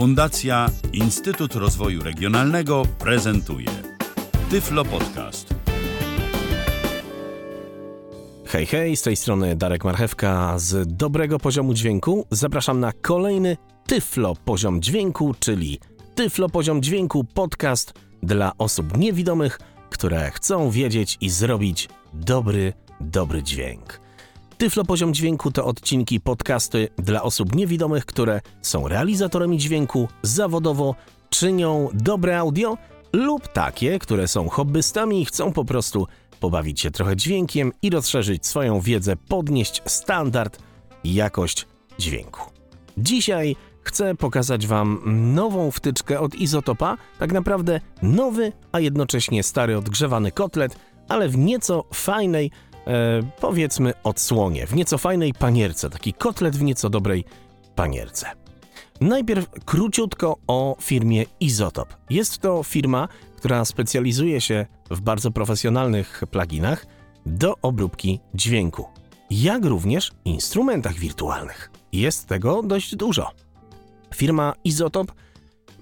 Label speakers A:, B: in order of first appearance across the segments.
A: Fundacja Instytut Rozwoju Regionalnego prezentuje Tyflo Podcast.
B: Hej, hej, z tej strony Darek Marchewka z dobrego poziomu dźwięku. Zapraszam na kolejny Tyflo Poziom Dźwięku, czyli Tyflo Poziom Dźwięku podcast dla osób niewidomych, które chcą wiedzieć i zrobić dobry, dobry dźwięk. Tyflo Poziom Dźwięku to odcinki podcasty dla osób niewidomych, które są realizatorami dźwięku, zawodowo czynią dobre audio lub takie, które są hobbystami i chcą po prostu pobawić się trochę dźwiękiem i rozszerzyć swoją wiedzę, podnieść standard i jakość dźwięku. Dzisiaj chcę pokazać Wam nową wtyczkę od Izotopa, tak naprawdę nowy, a jednocześnie stary odgrzewany kotlet, ale w nieco fajnej, powiedzmy, odsłonie, w nieco fajnej panierce, taki kotlet w nieco dobrej panierce. Najpierw króciutko o firmie Izotop. Jest to firma, która specjalizuje się w bardzo profesjonalnych pluginach do obróbki dźwięku, jak również instrumentach wirtualnych. Jest tego dość dużo. Firma Izotop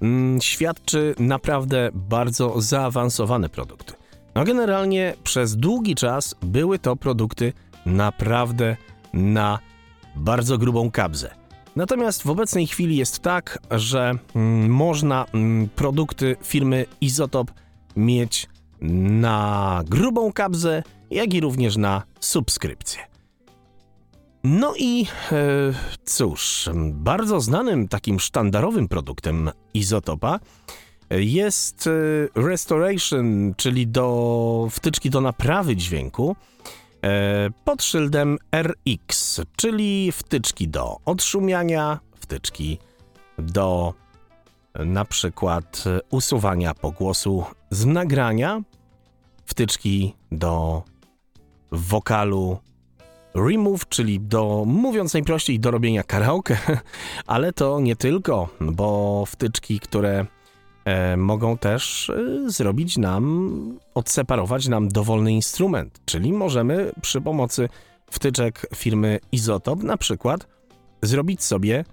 B: mm, świadczy naprawdę bardzo zaawansowane produkty. No generalnie przez długi czas były to produkty naprawdę na bardzo grubą kabzę. Natomiast w obecnej chwili jest tak, że mm, można mm, produkty firmy Izotop mieć na grubą kabzę, jak i również na subskrypcję. No i e, cóż, bardzo znanym takim sztandarowym produktem Izotopa jest e, Restoration, czyli do wtyczki do naprawy dźwięku e, pod szyldem RX, czyli wtyczki do odszumiania, wtyczki do na przykład usuwania pogłosu z nagrania, wtyczki do wokalu remove, czyli do, mówiąc najprościej, do robienia karaoke, ale to nie tylko, bo wtyczki, które e, mogą też e, zrobić nam, odseparować nam dowolny instrument, czyli możemy przy pomocy wtyczek firmy Izotop na przykład zrobić sobie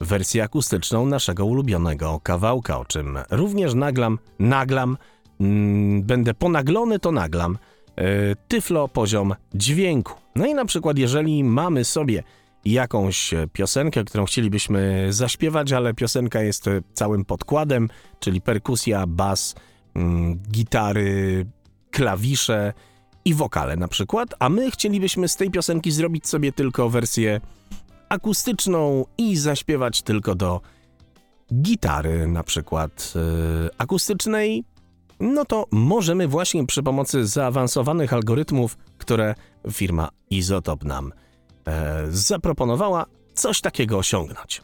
B: wersję akustyczną naszego ulubionego kawałka, o czym również naglam, naglam, mm, będę ponaglony, to naglam, yy, tyflo poziom dźwięku. No i na przykład jeżeli mamy sobie jakąś piosenkę, którą chcielibyśmy zaśpiewać, ale piosenka jest całym podkładem, czyli perkusja, bas, mm, gitary, klawisze i wokale na przykład, a my chcielibyśmy z tej piosenki zrobić sobie tylko wersję akustyczną i zaśpiewać tylko do gitary, na przykład yy, akustycznej, no to możemy właśnie przy pomocy zaawansowanych algorytmów, które firma Izotop nam e, zaproponowała, coś takiego osiągnąć.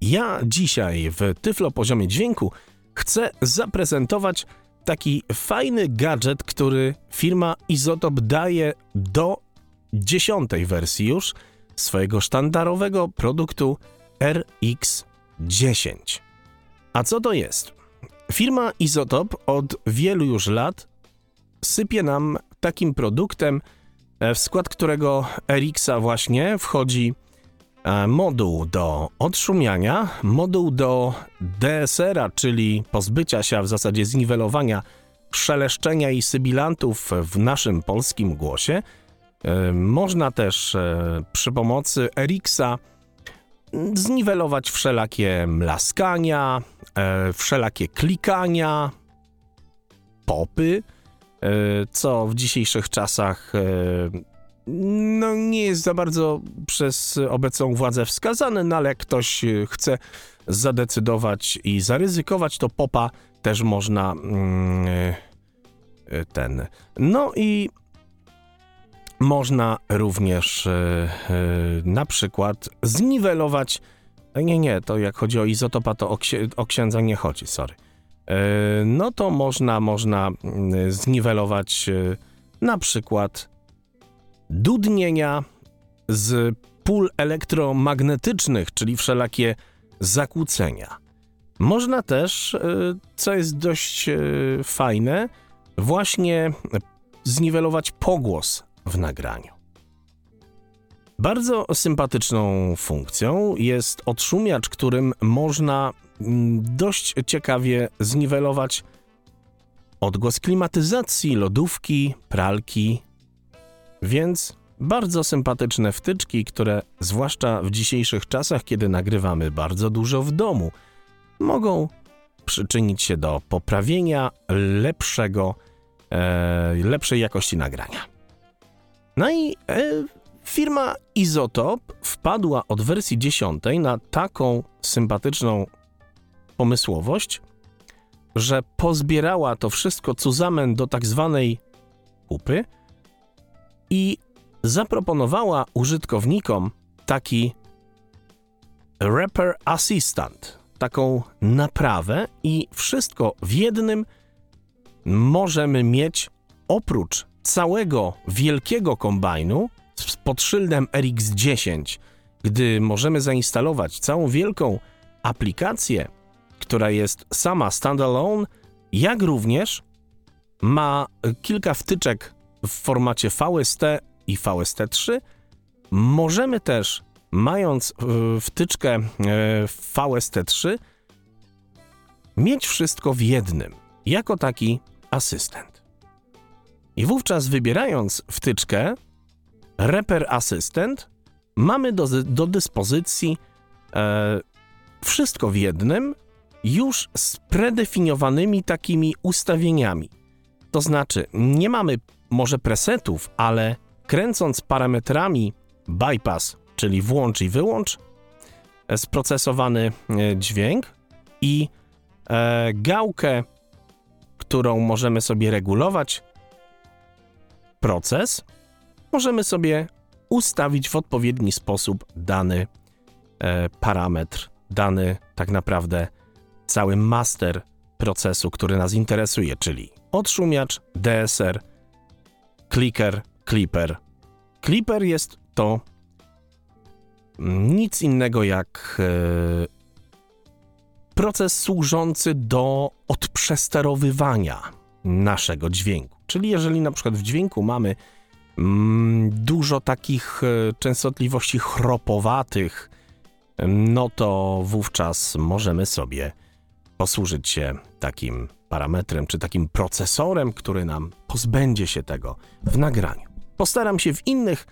B: Ja dzisiaj w Tyflo Poziomie Dźwięku chcę zaprezentować taki fajny gadżet, który firma Izotop daje do dziesiątej wersji już – swojego sztandarowego produktu RX10. A co to jest? Firma Izotop od wielu już lat sypie nam takim produktem, w skład którego RX-a właśnie wchodzi e, moduł do odszumiania, moduł do DSR-a, czyli pozbycia się, a w zasadzie zniwelowania szeleszczenia i sybilantów w naszym polskim głosie – E, można też e, przy pomocy Eriksa zniwelować wszelakie mlaskania, e, wszelakie klikania, popy, co w dzisiejszych czasach no, nie jest za bardzo przez obecną władzę wskazane, no ale jak ktoś chce zadecydować i zaryzykować, to popa też można mm, ten. No i można również e, e, na przykład zniwelować. E, nie, nie, to jak chodzi o izotopa, to o, o księdza nie chodzi, sorry. No to można, można mm, zniwelować na przykład dudnienia z pól elektromagnetycznych, czyli wszelakie zakłócenia. Można też, co jest dość fajne, właśnie zniwelować pogłos w nagraniu. Bardzo sympatyczną funkcją jest odszumiacz, którym można dość ciekawie zniwelować odgłos klimatyzacji, lodówki, pralki. Więc bardzo sympatyczne wtyczki, które zwłaszcza w dzisiejszych czasach, kiedy nagrywamy bardzo dużo w domu, mogą przyczynić się do poprawienia lepszego, e, lepszej jakości nagrania. No i e, firma Izotop wpadła od wersji 10 na taką sympatyczną pomysłowość, że pozbierała to wszystko cuzamen do tak zwanej kupy i zaproponowała użytkownikom taki Rapper Assistant, taką naprawę i wszystko w jednym możemy mieć oprócz całego wielkiego kombajnu pod szyldem RX10, gdy możemy zainstalować całą wielką aplikację, która jest sama standalone, jak również ma kilka wtyczek w formacie VST i VST3. Możemy też, mając e, wtyczkę e, VST3, mieć wszystko w jednym, jako taki asystent. I wówczas wybierając wtyczkę Reper Assistant, mamy do, do dyspozycji e, wszystko w jednym, już z predefiniowanymi takimi ustawieniami. To znaczy, nie mamy może presetów, ale kręcąc parametrami bypass, czyli włącz i wyłącz, e, sprocesowany e, dźwięk i e, gałkę, którą możemy sobie regulować, proces, możemy sobie ustawić w odpowiedni sposób dany e, parametr, dany tak naprawdę cały master procesu, który nas interesuje, czyli odszumiacz, DSR, clicker, clipper. Clipper jest to nic innego jak e, proces służący do odprzesterowywania naszego dźwięku. Czyli jeżeli na przykład w dźwięku mamy mm, dużo takich e, częstotliwości chropowatych, no to wówczas możemy sobie posłużyć się takim parametrem czy takim procesorem, który nam pozbędzie się tego w nagraniu. Postaram się w innych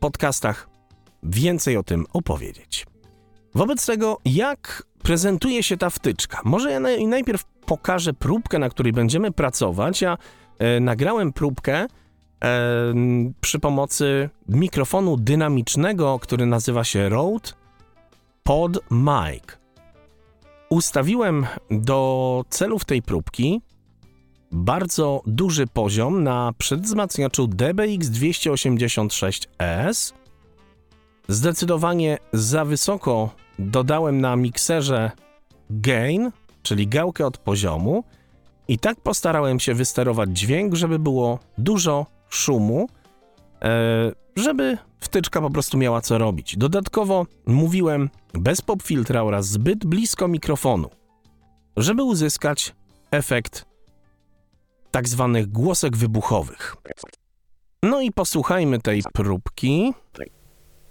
B: podcastach więcej o tym opowiedzieć. Wobec tego, jak prezentuje się ta wtyczka? Może ja najpierw pokażę próbkę, na której będziemy pracować. Ja e, nagrałem próbkę e, przy pomocy mikrofonu dynamicznego, który nazywa się Rode Pod Mic. Ustawiłem do celów tej próbki bardzo duży poziom na przedwzmacniaczu DBX 286S. Zdecydowanie za wysoko dodałem na mikserze gain, czyli gałkę od poziomu i tak postarałem się wysterować dźwięk, żeby było dużo szumu, e, żeby wtyczka po prostu miała co robić. Dodatkowo mówiłem bez popfiltra oraz zbyt blisko mikrofonu, żeby uzyskać efekt tak zwanych głosek wybuchowych. No i posłuchajmy tej próbki.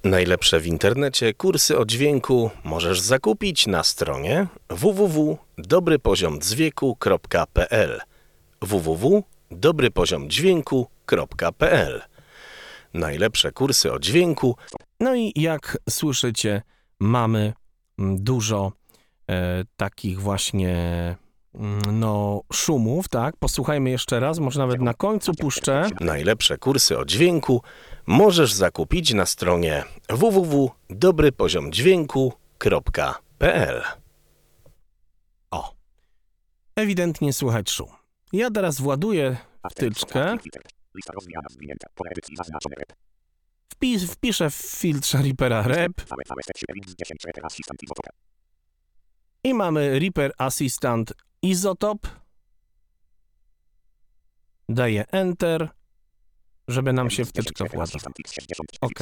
B: Najlepsze w internecie kursy o dźwięku możesz zakupić na stronie www.dobrypoziomdźwięku.pl www.dobrypoziomdźwięku.pl Najlepsze kursy o dźwięku. No i jak słyszycie, mamy dużo e, takich właśnie mm, no, szumów, tak? Posłuchajmy jeszcze raz, może nawet na końcu puszczę. Najlepsze kursy o dźwięku możesz zakupić na stronie www.dobrypoziomdźwięku.pl O, ewidentnie słychać szum. Ja teraz właduję wtyczkę. Wpis, wpiszę w filtrze Reapera rep. I mamy Reaper Assistant Isotop. Daję Enter, żeby nam się wtyczka władowała. Ok.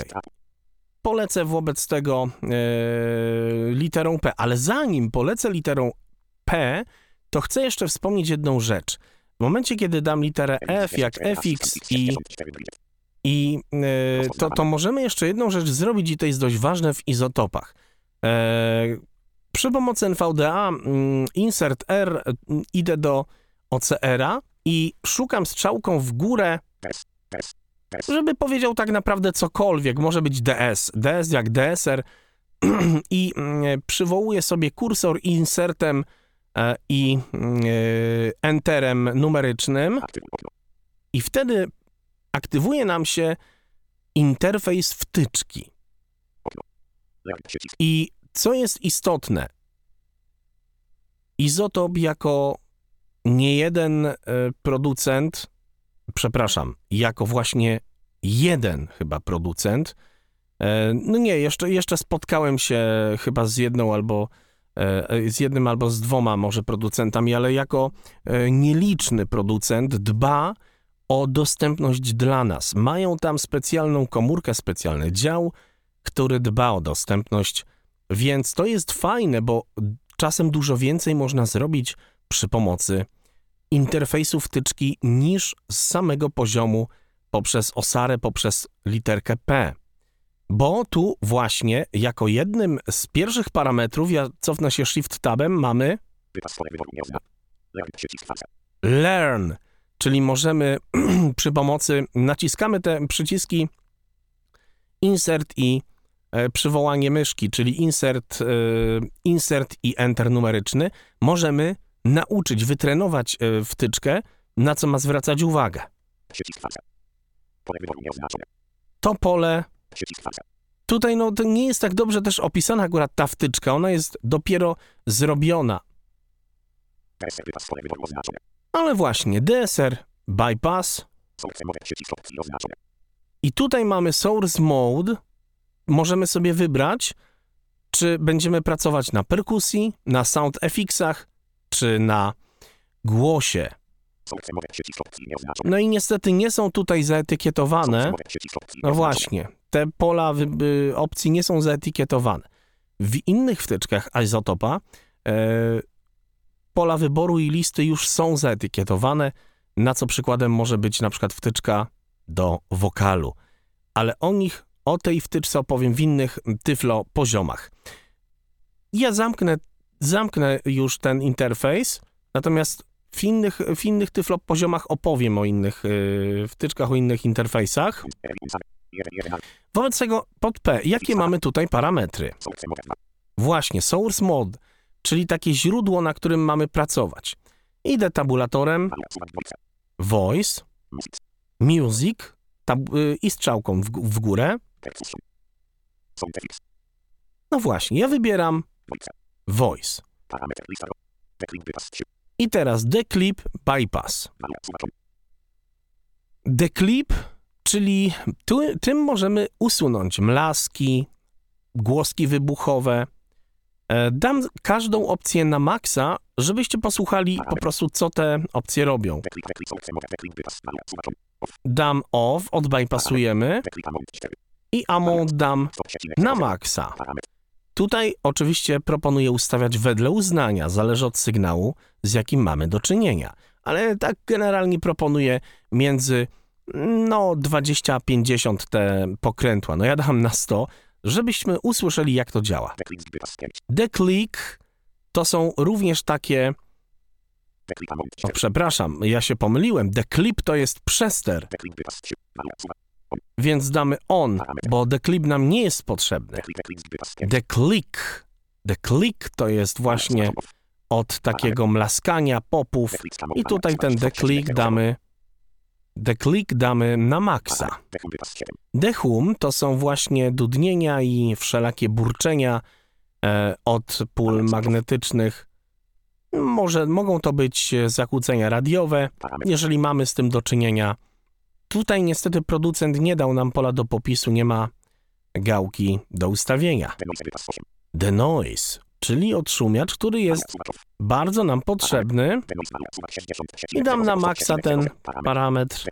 B: Polecę wobec tego e, literą P, ale zanim polecę literą P, to chcę jeszcze wspomnieć jedną rzecz. W momencie, kiedy dam literę F jak fx i, i e, to, to możemy jeszcze jedną rzecz zrobić i to jest dość ważne w izotopach. E, przy pomocy NVDA mm, insert R mm, idę do OCR-a i szukam strzałką w górę, żeby powiedział tak naprawdę cokolwiek. Może być DS, DS jak DSR i mm, przywołuję sobie kursor insertem i mm, e, enterem numerycznym. I wtedy aktywuje nam się interfejs wtyczki. I co jest istotne, Izotop jako niejeden e, producent, przepraszam, jako właśnie jeden chyba producent, e, no nie, jeszcze, jeszcze spotkałem się chyba z jedną albo e, z jednym albo z dwoma może producentami, ale jako nieliczny producent dba o dostępność dla nas. Mają tam specjalną komórkę, specjalny dział, który dba o dostępność, więc to jest fajne, bo czasem dużo więcej można zrobić przy pomocy interfejsu wtyczki niż z samego poziomu poprzez osarę, poprzez literkę P. Bo tu właśnie jako jednym z pierwszych parametrów, ja cofnę się Shift Tabem, mamy Learn, czyli możemy przy pomocy, naciskamy te przyciski Insert i e, przywołanie myszki, czyli insert, e, insert i enter numeryczny, możemy nauczyć, wytrenować e, wtyczkę, na co ma zwracać uwagę. To pole. Tutaj no, to nie jest tak dobrze też opisana akurat ta wtyczka, ona jest dopiero zrobiona. Ale właśnie, DSR bypass. I tutaj mamy source mode. Możemy sobie wybrać, czy będziemy pracować na perkusji, na sound FX-ach, czy na głosie. No i niestety nie są tutaj zaetykietowane. No właśnie, te pola opcji nie są zaetykietowane. W innych wtyczkach izotopa e, pola wyboru i listy już są zaetykietowane, na co przykładem może być na przykład wtyczka do wokalu. Ale o nich, o tej wtyczce opowiem w innych tyflo poziomach. Ja zamknę zamknę już ten interfejs, natomiast w innych, w innych tyflo poziomach opowiem o innych yy, wtyczkach, o innych interfejsach. Wobec tego pod P, jakie mamy tutaj parametry? Właśnie, source mode, czyli takie źródło, na którym mamy pracować. Idę tabulatorem, voice, music yy, i strzałką w, w górę. No właśnie, ja wybieram voice. I teraz declip bypass. Declip, czyli tu, tym możemy usunąć mlaski, głoski wybuchowe. E, dam każdą opcję na maksa, żebyście posłuchali po prostu, co te opcje robią. Dam off, odbypassujemy i amount dam na maksa. Tutaj oczywiście proponuję ustawiać wedle uznania, zależy od sygnału, z jakim mamy do czynienia. Ale tak generalnie proponuję między no 20 a 50 te pokrętła. No ja dam na 100, żebyśmy usłyszeli jak to działa. Declick to są również takie o, przepraszam, ja się pomyliłem. Declip to jest przester. Więc damy on, bo declip nam nie jest potrzebny. Declick. Declick to jest właśnie od takiego mlaskania popów i tutaj ten declick damy declick damy na maksa. Dehum to są właśnie dudnienia i wszelakie burczenia e, od pól magnetycznych. Może mogą to być zakłócenia radiowe, jeżeli mamy z tym do czynienia Tutaj niestety producent nie dał nam pola do popisu, nie ma gałki do ustawienia. Denoise, czyli odszumiacz, który jest bardzo nam potrzebny. I dam na maksa ten parametr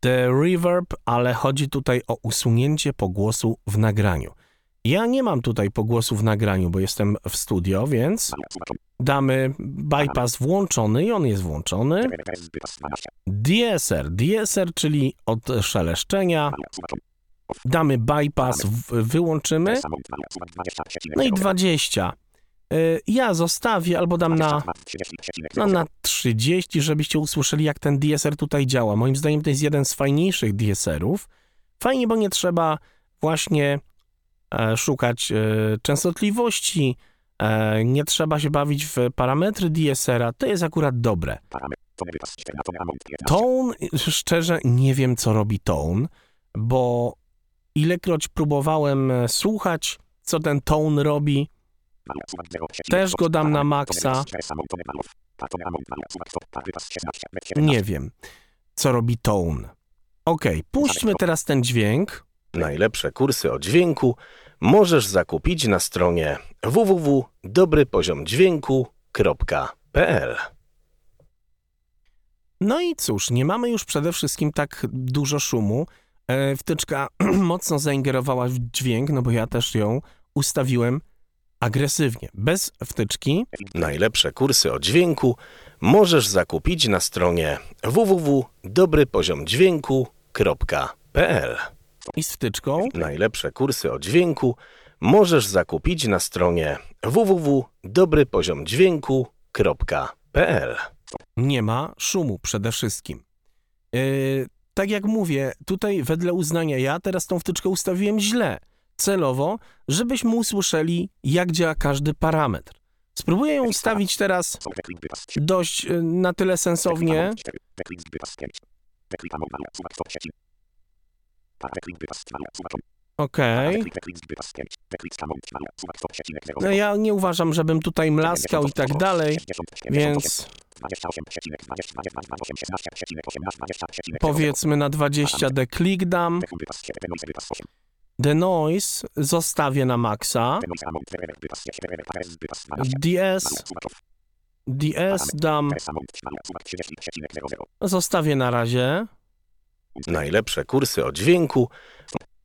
B: The Reverb, ale chodzi tutaj o usunięcie pogłosu w nagraniu. Ja nie mam tutaj pogłosu w nagraniu, bo jestem w studio, więc damy bypass włączony i on jest włączony. DSR, DSR, czyli od szeleszczenia. Damy bypass, wyłączymy. No i 20. Y, Ja zostawię albo dam na, no, na 30, żebyście usłyszeli, jak ten DSR tutaj działa. Moim zdaniem to jest jeden z fajniejszych DSR-ów. Fajnie, bo nie trzeba właśnie e, szukać e, częstotliwości, e, nie trzeba się bawić w parametry DSR-a. To jest akurat dobre. Tone, szczerze nie wiem, co robi Tone, bo ilekroć próbowałem e, słuchać, co ten Tone robi,
C: Też go dam na maksa.
B: nie wiem, co robi Tone. Okej, puśćmy teraz ten dźwięk.
D: Najlepsze kursy o dźwięku możesz zakupić na stronie www.dobrypoziomdźwięku.pl.
B: No i cóż, nie mamy już przede wszystkim tak dużo szumu. E, wtyczka mocno zaingerowała w dźwięk, no bo ja też ją ustawiłem agresywnie. Bez wtyczki
D: Najlepsze kursy o dźwięku możesz zakupić na stronie www.dobrypoziomdźwięku.pl.
B: i z wtyczką
D: Najlepsze kursy o dźwięku możesz zakupić na stronie www.dobrypoziomdźwięku.pl.
B: nie ma szumu przede wszystkim. E, tak jak mówię, tutaj wedle uznania ja teraz tą wtyczkę ustawiłem źle, celowo, żebyśmy usłyszeli, jak działa każdy parametr. Spróbuję ją ustawić teraz dość e, na tyle sensownie, okej. No ja nie uważam, żebym tutaj mlaskał i tak dalej, więc powiedzmy na 20 declick dam. The noise zostawię na maksa. DS, DS dam, zostawię na razie.
D: Najlepsze kursy o dźwięku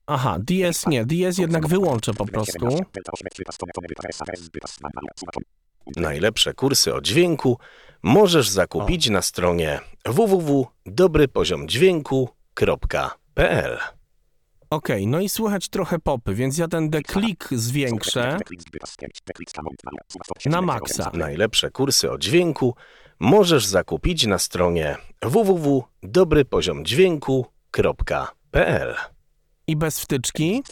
B: Aha, DS nie, DS jednak wyłączę po prostu.
D: Najlepsze kursy o dźwięku możesz zakupić na stronie www.dobrypoziomdźwięku.pl.
B: Okej, no i słychać trochę popy, więc ja ten deklik zwiększę na maksa.
D: Najlepsze kursy o dźwięku możesz zakupić na stronie www.dobrypoziomdźwięku.pl.
B: I bez wtyczki.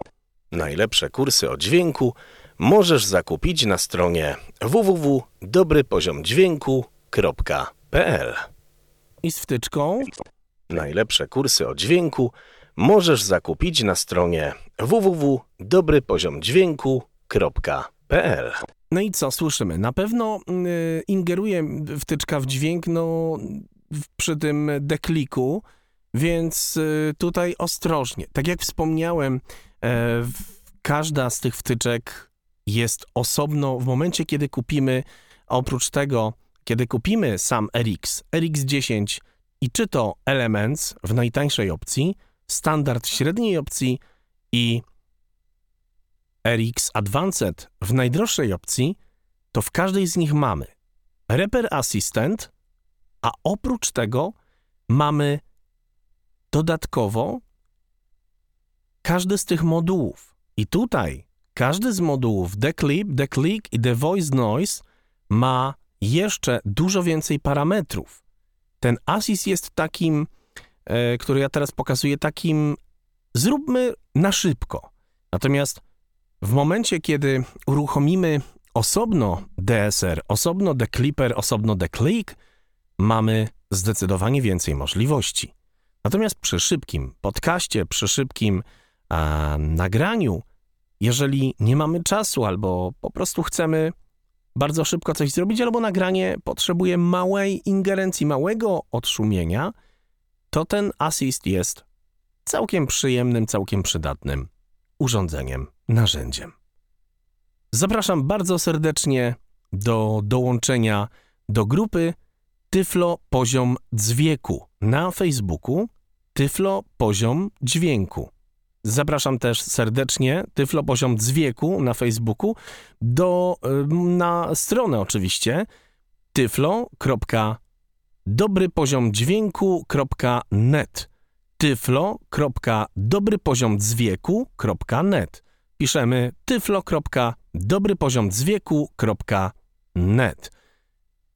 D: Najlepsze kursy o dźwięku możesz zakupić na stronie www.dobrypoziomdźwięku.pl.
B: I z wtyczką.
D: Najlepsze kursy o dźwięku możesz zakupić na stronie www.dobrypoziomdźwięku.pl.
B: No i co, słyszymy? Na pewno y, ingeruje wtyczka w dźwięk, no, przy tym dekliku, więc y, tutaj ostrożnie. Tak jak wspomniałem, e, każda z tych wtyczek jest osobno w momencie, kiedy kupimy, oprócz tego, kiedy kupimy sam RX, RX10 i czy to Elements w najtańszej opcji, standard średniej opcji i RX Advanced w najdroższej opcji, to w każdej z nich mamy Repair Assistant, a oprócz tego mamy dodatkowo każdy z tych modułów. I tutaj każdy z modułów The Clip, The Click i The Voice Noise ma jeszcze dużo więcej parametrów. Ten Assist jest takim, e, który ja teraz pokazuję, takim zróbmy na szybko. Natomiast w momencie, kiedy uruchomimy osobno DSR, osobno The Clipper, osobno The Click, mamy zdecydowanie więcej możliwości. Natomiast przy szybkim podcaście, przy szybkim a, nagraniu, jeżeli nie mamy czasu albo po prostu chcemy bardzo szybko coś zrobić, albo nagranie potrzebuje małej ingerencji, małego odszumienia, to ten assist jest całkiem przyjemnym, całkiem przydatnym urządzeniem, narzędziem. Zapraszam bardzo serdecznie do dołączenia do grupy Tyflo Poziom Dźwięku na Facebooku Tyflo Poziom Dźwięku. Zapraszam też serdecznie Tyflo Poziom Dźwięku na Facebooku do, ym, na stronę oczywiście tyflo.dobrypoziomdźwięku.net tyflo.dobrypoziomdźwięku.net piszemy tyflo.dobrypoziomdzwieku.net.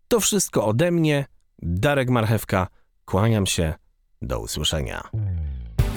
B: To wszystko ode mnie. Darek Marchewka. Kłaniam się. Do usłyszenia.